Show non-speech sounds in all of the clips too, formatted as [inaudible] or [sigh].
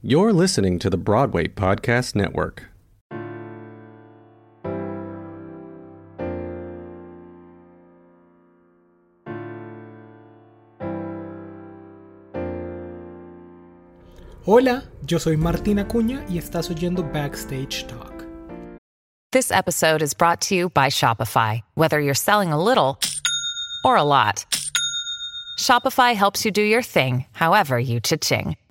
You're listening to the Broadway Podcast Network. Hola, yo soy Martina Acuña y estás oyendo Backstage Talk. This episode is brought to you by Shopify. Whether you're selling a little or a lot, Shopify helps you do your thing, however you cha-ching.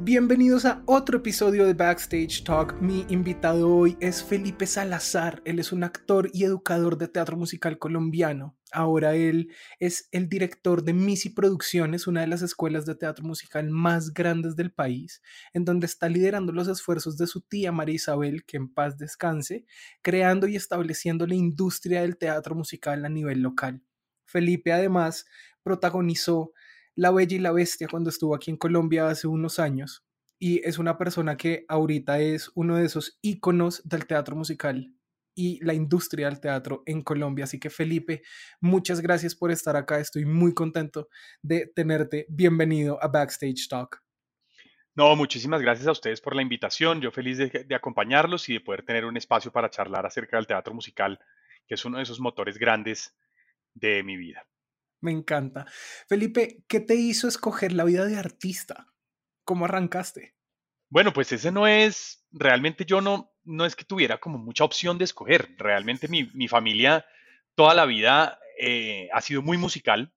Bienvenidos a otro episodio de Backstage Talk. Mi invitado hoy es Felipe Salazar. Él es un actor y educador de teatro musical colombiano. Ahora él es el director de Misi Producciones, una de las escuelas de teatro musical más grandes del país, en donde está liderando los esfuerzos de su tía María Isabel, que en paz descanse, creando y estableciendo la industria del teatro musical a nivel local. Felipe además protagonizó la Bella y la Bestia cuando estuvo aquí en Colombia hace unos años y es una persona que ahorita es uno de esos íconos del teatro musical y la industria del teatro en Colombia. Así que Felipe, muchas gracias por estar acá. Estoy muy contento de tenerte. Bienvenido a Backstage Talk. No, muchísimas gracias a ustedes por la invitación. Yo feliz de, de, acompañarlos y de poder tener un espacio para charlar acerca del teatro musical, que es uno de esos motores grandes de mi vida. Me encanta. Felipe, ¿qué te hizo escoger la vida de artista? ¿Cómo arrancaste? Bueno, pues ese no es, realmente yo no, no es que tuviera como mucha opción de escoger. Realmente mi, mi familia toda la vida eh, ha sido muy musical,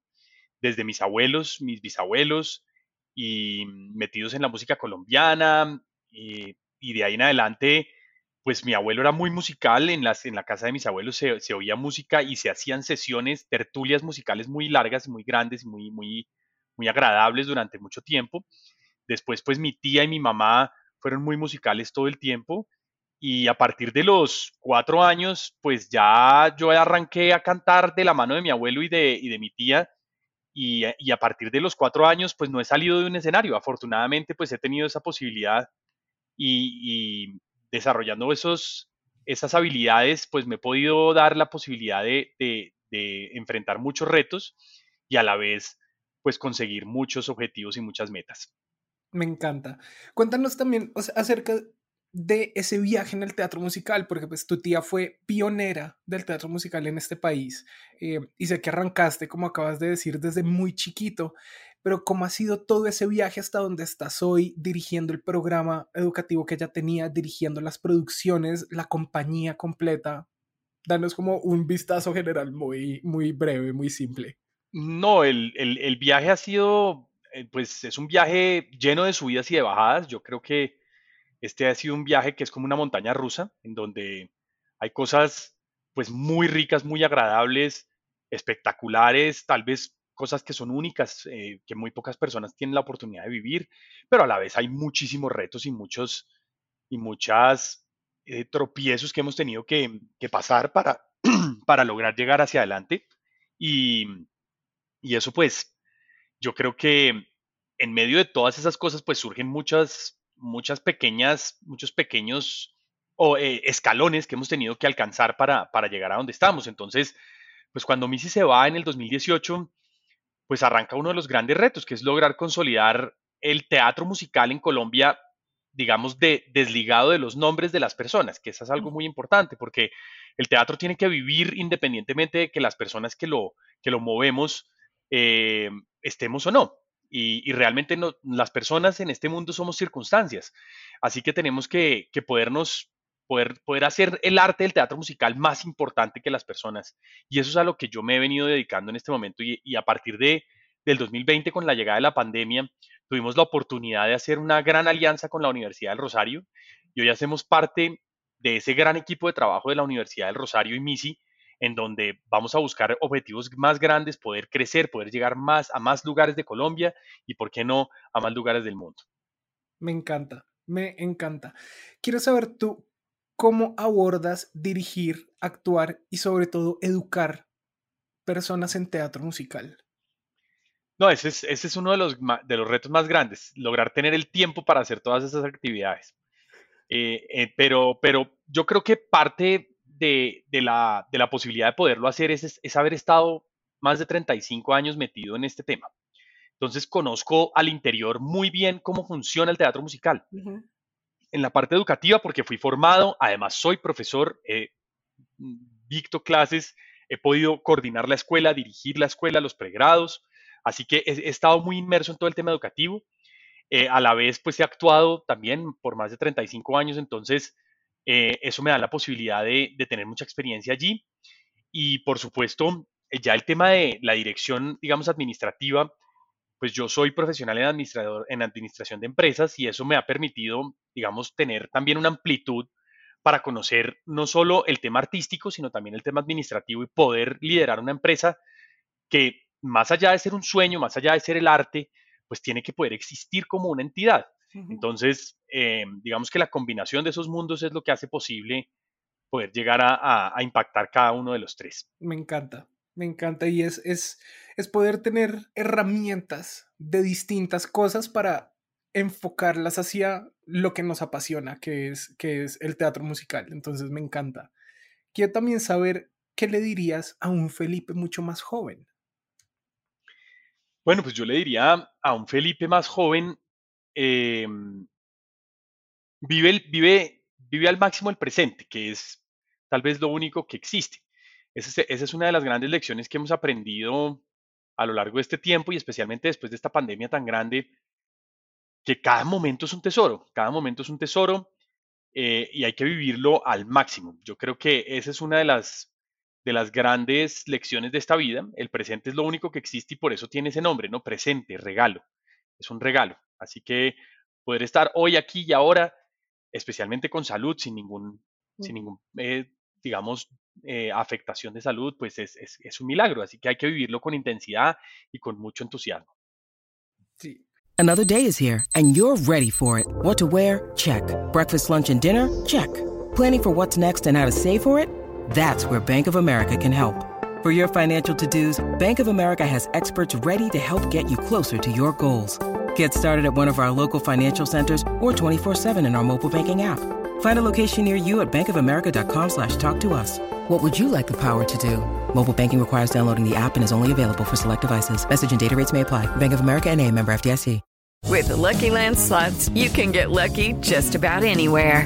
desde mis abuelos, mis bisabuelos, y metidos en la música colombiana, y, y de ahí en adelante pues mi abuelo era muy musical, en, las, en la casa de mis abuelos se, se, oía música y se hacían sesiones, tertulias musicales muy largas, muy grandes, muy, muy, muy agradables durante mucho tiempo. Después, pues mi tía y mi mamá fueron muy musicales todo el tiempo y a partir de los cuatro años, pues ya yo arranqué a cantar de la mano de mi abuelo y de, y de mi tía. Y, y, a partir de los cuatro años, pues no he salido de un escenario. Afortunadamente, pues he tenido esa posibilidad y, desarrollando esos, esas habilidades, pues me he podido dar la posibilidad de, de, enfrentar muchos retos y a la vez, pues conseguir muchos objetivos y muchas metas. Me encanta. Cuéntanos también acerca de ese viaje en el teatro musical, porque pues tu tía fue pionera del teatro musical en este país eh, y sé que arrancaste, como acabas de decir, desde muy chiquito, pero cómo ha sido todo ese viaje hasta donde estás hoy, dirigiendo el programa educativo que ella tenía, dirigiendo las producciones, la compañía completa. Danos como un vistazo general muy, muy breve, muy simple. No, el, el, el viaje ha sido, pues es un viaje lleno de subidas y de bajadas. Yo creo que este ha sido un viaje que es como una montaña rusa, en donde hay cosas pues muy ricas, muy agradables, espectaculares, tal vez cosas que son únicas, eh, que muy pocas personas tienen la oportunidad de vivir, pero a la vez hay muchísimos retos y muchos y muchas eh, tropiezos que hemos tenido que, que pasar para, [clears throat] para lograr llegar hacia adelante. Y, y eso pues, yo creo que en medio de todas esas cosas pues surgen muchas, muchas pequeñas, muchos pequeños o, eh, escalones que hemos tenido que alcanzar para, para llegar a donde estamos. Entonces, pues cuando Missy se va en el 2018, pues arranca uno de los grandes retos, que es lograr consolidar el teatro musical en Colombia, digamos, de, desligado de los nombres de las personas, que eso es algo muy importante, porque el teatro tiene que vivir independientemente de que las personas que lo, que lo movemos eh, estemos o no. Y, y realmente no, las personas en este mundo somos circunstancias. Así que tenemos que, que podernos Poder, poder, hacer el arte del teatro musical más importante que las personas. Y eso es a lo que yo me he venido dedicando en este momento y, a partir de, del 2020 con la llegada de la pandemia, tuvimos la oportunidad de hacer una gran alianza con la Universidad del Rosario y hoy hacemos parte de ese gran equipo de trabajo de la Universidad del Rosario y MISI, en donde vamos a buscar objetivos más grandes, poder crecer, poder llegar más a más lugares de Colombia y, por qué no, a más lugares del mundo. Me encanta, me encanta. Quiero saber tú cómo abordas dirigir, actuar y sobre todo educar personas en teatro musical. No, ese es, ese es uno de los, de los retos más grandes, lograr tener el tiempo para hacer todas esas actividades. Eh, eh, pero, pero yo creo que parte de, la, posibilidad de poderlo hacer es, haber estado más de 35 años metido en este tema. Entonces conozco al interior muy bien cómo funciona el teatro musical. En la parte educativa, porque fui formado, además soy profesor, he dicto clases, he podido coordinar la escuela, dirigir la escuela, los pregrados, así que he, estado muy inmerso en todo el tema educativo. Eh, a la vez, pues he actuado también por más de 35 años, entonces eh, eso me da la posibilidad de, tener mucha experiencia allí. Y por supuesto, eh, ya el tema de la dirección, digamos, administrativa, pues yo soy profesional en, administrador, en administración de empresas y eso me ha permitido, digamos, tener también una amplitud para conocer no solo el tema artístico, sino también el tema administrativo y poder liderar una empresa que más allá de ser un sueño, más allá de ser el arte, pues tiene que poder existir como una entidad. Entonces, eh, digamos que la combinación de esos mundos es lo que hace posible poder llegar a, impactar cada uno de los tres. Me encanta, me encanta y es, es, es poder tener herramientas de distintas cosas para enfocarlas hacia lo que nos apasiona, que es, que es el teatro musical. Entonces me encanta. Quiero también saber qué le dirías a un Felipe mucho más joven. Bueno, pues yo le diría a un Felipe más joven Em, vive, vive, vive al máximo el presente, que es tal vez lo único que existe. Esa es, una de las grandes lecciones que hemos aprendido a lo largo de este tiempo y especialmente después de esta pandemia tan grande, que cada momento es un tesoro, cada momento es un tesoro eh, y hay que vivirlo al máximo. Yo creo que esa es una de las, de las grandes lecciones de esta vida. El presente es lo único que existe y por eso tiene ese nombre, ¿no? Presente, regalo. Es un regalo. Así que poder estar hoy aquí y ahora, especialmente con salud, sin ningún, sin ningún eh, digamos, eh, afectación de salud, pues es, es, es un milagro. Así que hay que vivirlo con intensidad y con mucho entusiasmo. Sí. Another day is here and you're ready for it. What to wear? Check. Breakfast, lunch, and dinner? Check. Planning for what's next and how to save for it? That's where Bank of America can help. For your financial to-dos, Bank of America has experts ready to help get you closer to your goals. Get started at one of our local financial centers or 24-7 in our mobile banking app. Find a location near you at bankofamerica.com slash talk to us. What would you like the power to do? Mobile banking requires downloading the app and is only available for select devices. Message and data rates may apply. Bank of America and a member FDIC. With the Lucky Land slots, you can get lucky just about anywhere.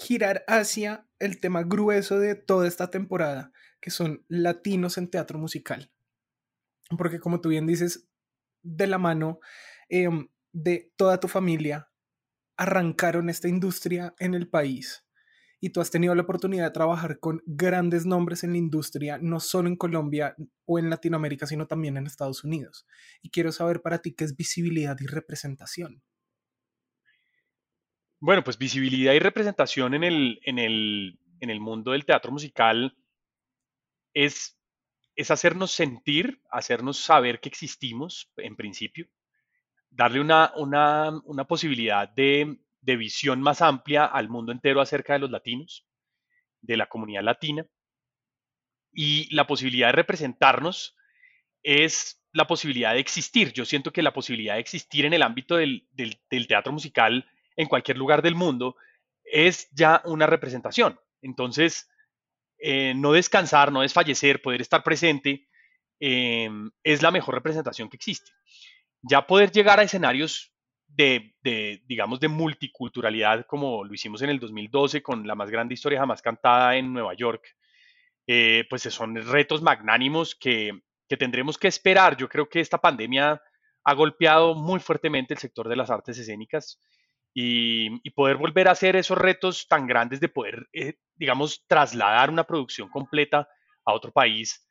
girar hacia el tema grueso de toda esta temporada, que son latinos en teatro musical. Porque como tú bien dices, de la mano em, de toda tu familia arrancaron esta industria en el país y tú has tenido la oportunidad de trabajar con grandes nombres en la industria, no solo en Colombia o en Latinoamérica, sino también en Estados Unidos. Y quiero saber para ti qué es visibilidad y representación. Bueno, pues visibilidad y representación en el, en el mundo del teatro musical es es hacernos sentir, hacernos saber que existimos, en principio, darle una, una, posibilidad de, de, visión más amplia al mundo entero acerca de los latinos, de la comunidad latina, y la posibilidad de representarnos es la posibilidad de existir. Yo siento que la posibilidad de existir en el ámbito del, del teatro musical en cualquier lugar del mundo es ya una representación. Entonces, eh, no descansar, no desfallecer, poder estar presente, em, es la mejor representación que existe. Ya poder llegar a escenarios de, de, digamos, de multiculturalidad como lo hicimos en el 2012 con la más grande historia jamás cantada en Nueva York, eh, pues son retos magnánimos que, que tendremos que esperar. Yo creo que esta pandemia ha golpeado muy fuertemente el sector de las artes escénicas y, poder volver a hacer esos retos tan grandes de poder, eh, digamos, trasladar una producción completa a otro país,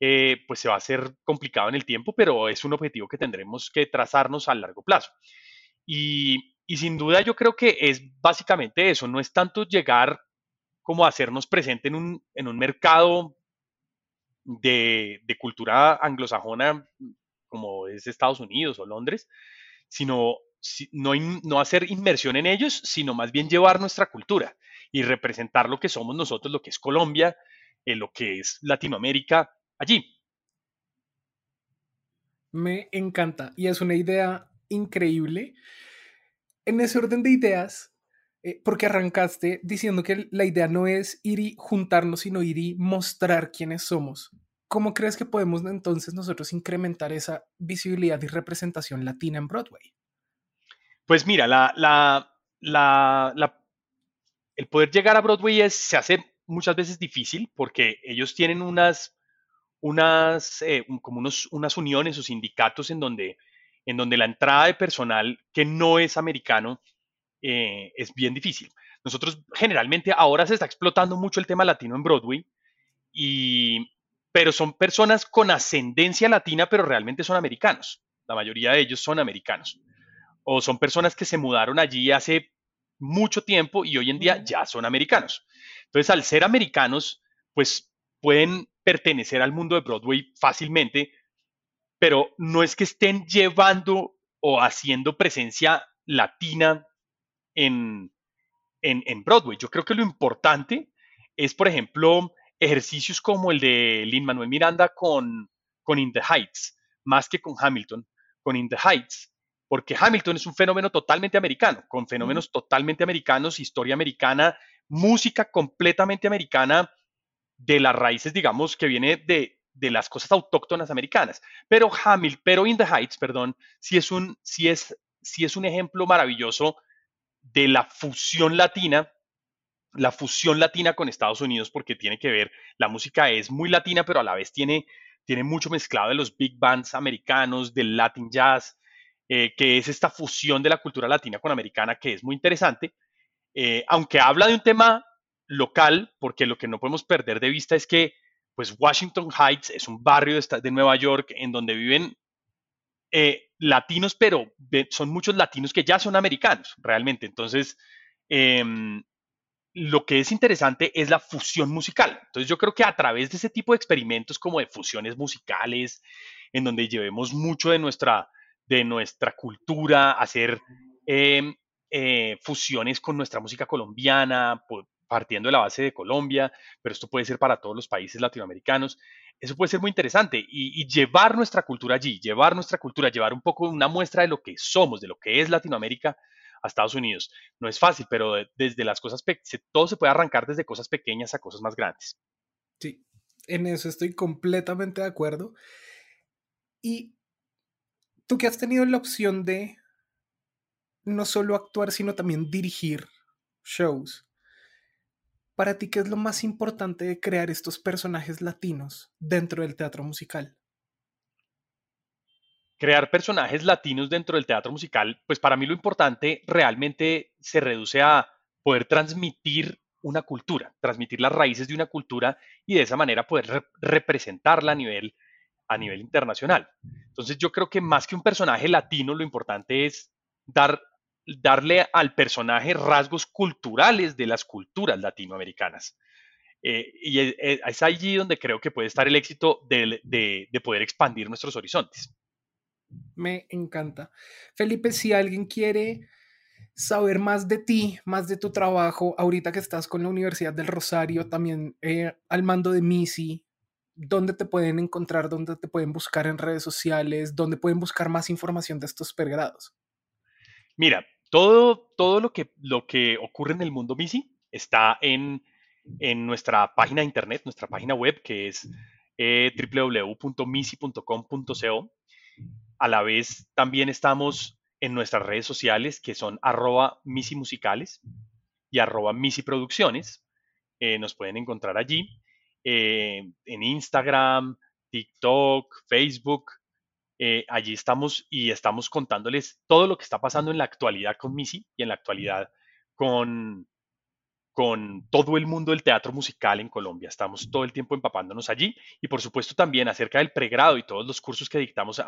eh, pues se va a hacer complicado en el tiempo, pero es un objetivo que tendremos que trazarnos a largo plazo. Y, sin duda yo creo que es básicamente eso, no es tanto llegar como hacernos presente en un, en un mercado de cultura anglosajona como es Estados Unidos o Londres, sino no, hacer inmersión en ellos, sino más bien llevar nuestra cultura y representar lo que somos nosotros, lo que es Colombia, eh, lo que es Latinoamérica allí. Me encanta y es una idea increíble. En ese orden de ideas, eh, porque arrancaste diciendo que la idea no es ir y juntarnos, sino ir y mostrar quiénes somos. ¿Cómo crees que podemos entonces nosotros incrementar esa visibilidad y representación latina en Broadway? Pues mira, la, el poder llegar a Broadway se hace muchas veces difícil porque ellos tienen unas, unas, eh, como unos, unas uniones o sindicatos en donde, en donde la entrada de personal que no es americano eh, es bien difícil. Nosotros generalmente ahora se está explotando mucho el tema latino en Broadway, y, pero son personas con ascendencia latina, pero realmente son americanos. La mayoría de ellos son americanos o son personas que se mudaron allí hace mucho tiempo y hoy en día ya son americanos. Entonces, al ser americanos, pues pueden pertenecer al mundo de Broadway fácilmente, pero no es que estén llevando o haciendo presencia latina en, en, Broadway. Yo creo que lo importante es, por ejemplo, ejercicios como el de Lin Manuel Miranda con, con In the Heights, más que con Hamilton, con In the Heights porque Hamilton es un fenómeno totalmente americano, con fenómenos totalmente americanos, historia americana, música completamente americana de las raíces, digamos, que viene de, las cosas autóctonas americanas. Pero Hamilton, pero In the Heights, perdón, sí es un, sí es, sí es un ejemplo maravilloso de la fusión latina, la fusión latina con Estados Unidos, porque tiene que ver, la música es muy latina, pero a la vez tiene, tiene mucho mezclado de los big bands americanos, del Latin jazz, eh, que es esta fusión de la cultura latina con americana, que es muy interesante, eh, aunque habla de un tema local, porque lo que no podemos perder de vista es que pues Washington Heights es un barrio de, de Nueva York en donde viven eh, latinos, pero son muchos latinos que ya son americanos, realmente. Entonces, em, lo que es interesante es la fusión musical. Entonces, yo creo que a través de ese tipo de experimentos como de fusiones musicales, en donde llevemos mucho de nuestra de nuestra cultura, hacer em, eh, fusiones con nuestra música colombiana, partiendo de la base de Colombia, pero esto puede ser para todos los países latinoamericanos. Eso puede ser muy interesante y, llevar nuestra cultura allí, llevar nuestra cultura, llevar un poco una muestra de lo que somos, de lo que es Latinoamérica a Estados Unidos. No es fácil, pero desde las cosas, todo se puede arrancar desde cosas pequeñas a cosas más grandes. Sí, en eso estoy completamente de acuerdo. Y tú que has tenido la opción de no solo actuar, sino también dirigir shows, para ti, ¿qué es lo más importante de crear estos personajes latinos dentro del teatro musical? Crear personajes latinos dentro del teatro musical, pues para mí lo importante realmente se reduce a poder transmitir una cultura, transmitir las raíces de una cultura y de esa manera poder representarla a nivel a nivel internacional. Entonces yo creo que más que un personaje latino, lo importante es dar, darle al personaje rasgos culturales de las culturas latinoamericanas. Eh, y es, allí donde creo que puede estar el éxito de, de poder expandir nuestros horizontes. Me encanta. Felipe, si alguien quiere saber más de ti, más de tu trabajo, ahorita que estás con la Universidad del Rosario, también eh, al mando de MISI, dónde te pueden encontrar, dónde te pueden buscar en redes sociales, dónde pueden buscar más información de estos pergrados. Mira, todo, todo lo, que, lo que ocurre en el mundo MISI está en, nuestra página de internet, nuestra página web, que es eh, www.misi.com.co. A la vez también estamos en nuestras redes sociales que son arroba misimusicales y arroba. Eh, nos pueden encontrar allí eh, en Instagram, TikTok, Facebook. Eh, allí estamos y estamos contándoles todo lo que está pasando en la actualidad con Misi y en la actualidad con, con todo el mundo del teatro musical en Colombia. Estamos todo el tiempo empapándonos allí y por supuesto también acerca del pregrado y todos los cursos que dictamos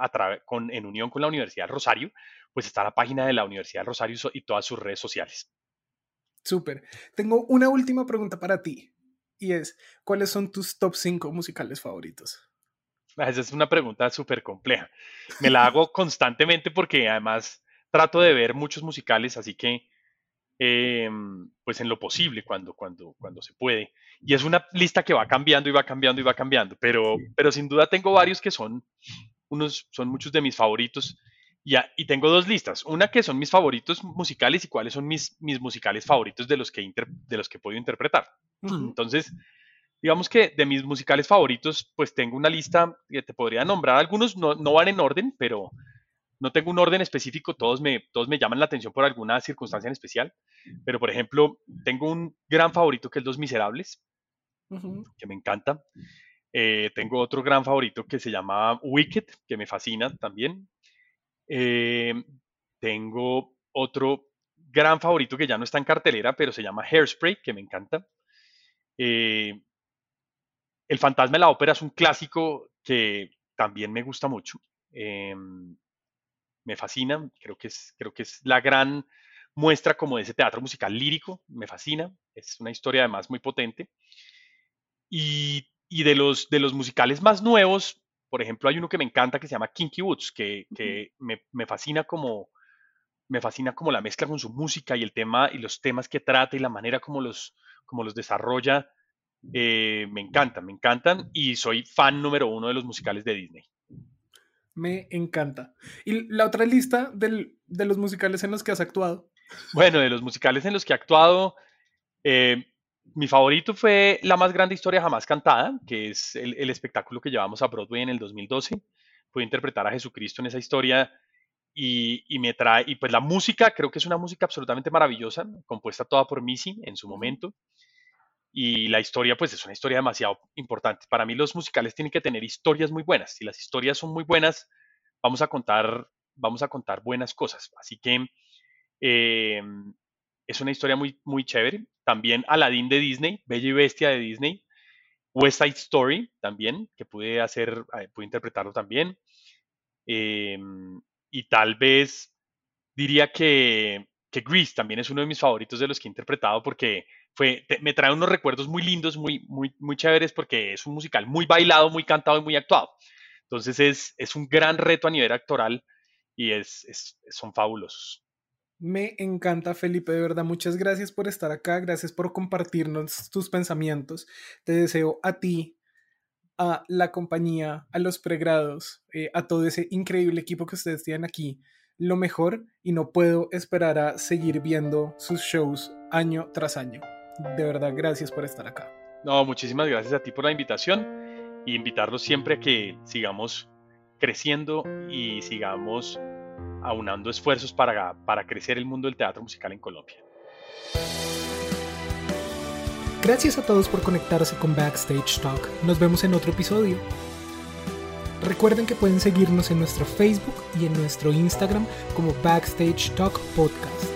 con, en unión con la Universidad del Rosario, pues está la página de la Universidad del Rosario y todas sus redes sociales. Súper. Tengo una última pregunta para ti y es, ¿cuáles son tus top 5 musicales favoritos? Ah, esa es una pregunta súper compleja. Me la hago constantemente porque además trato de ver muchos musicales, así que Em, pues en lo posible cuando, cuando, cuando se puede. Y es una lista que va cambiando y va cambiando y va cambiando, pero, pero sin duda tengo varios que son, unos, son muchos de mis favoritos. Y, y tengo dos listas, una que son mis favoritos musicales y cuáles son mis, mis musicales favoritos de los que, de los que puedo interpretar. Entonces, digamos que de mis musicales favoritos, pues tengo una lista que te podría nombrar. Algunos no, no van en orden, pero, no tengo un orden específico, todos me, todos me llaman la atención por alguna circunstancia en especial, pero por ejemplo, tengo un gran favorito que es Los Miserables, que me encanta. Eh, tengo otro gran favorito que se llama Wicked, que me fascina también. Eh, tengo otro gran favorito que ya no está en cartelera, pero se llama Hairspray, que me encanta. Eh, el Fantasma de la Ópera es un clásico que también me gusta mucho. Em, me fascina, creo que es, creo que es la gran muestra como de ese teatro musical lírico, me fascina, es una historia además muy potente. Y, de, los, de los musicales más nuevos, por ejemplo, hay uno que me encanta que se llama Kinky Woods, que, me, fascina como me fascina como la mezcla con su música y el tema y los temas que trata y la manera como los, como los desarrolla. Eh, me encantan, me encantan y soy fan número uno de los musicales de Disney. Me encanta. ¿Y la otra lista de los musicales en los que has actuado? Bueno, de los musicales en los que he actuado, eh, mi favorito fue La más grande historia jamás cantada, que es el, espectáculo que llevamos a Broadway en el 2012. Pude interpretar a Jesucristo en esa historia y, me trae, y pues la música, creo que es una música absolutamente maravillosa, compuesta toda por Missy en su momento. Y la historia, pues es una historia demasiado importante. Para mí los musicales tienen que tener historias muy buenas. Si las historias son muy buenas, vamos a contar, vamos a contar buenas cosas. Así que eh, es una historia muy, muy chévere. También Aladdin de Disney, Bella y Bestia de Disney, West Side Story también, que pude hacer, eh, pude interpretarlo también. Eh, y tal vez diría que, que Grease también es uno de mis favoritos de los que he interpretado porque me trae unos recuerdos muy lindos, muy, muy, muy chéveres, porque es un musical muy bailado, muy cantado y muy actuado. Entonces es, es un gran reto a nivel actoral y es, son fabulosos. Me encanta, Felipe, de verdad. Muchas gracias por estar acá, gracias por compartirnos tus pensamientos. Te deseo a ti, a la compañía, a los pregrados, eh, a todo ese increíble equipo que ustedes tienen aquí, lo mejor y no puedo esperar a seguir viendo sus shows año tras año de verdad, gracias por estar acá. No, muchísimas gracias a ti por la invitación y invitarlos siempre a que sigamos creciendo y sigamos aunando esfuerzos para, para crecer el mundo del teatro musical en Colombia. Gracias a todos por conectarse con Backstage Talk. Nos vemos en otro episodio. Recuerden que pueden seguirnos en nuestro Facebook y en nuestro Instagram como Backstage Talk Podcast.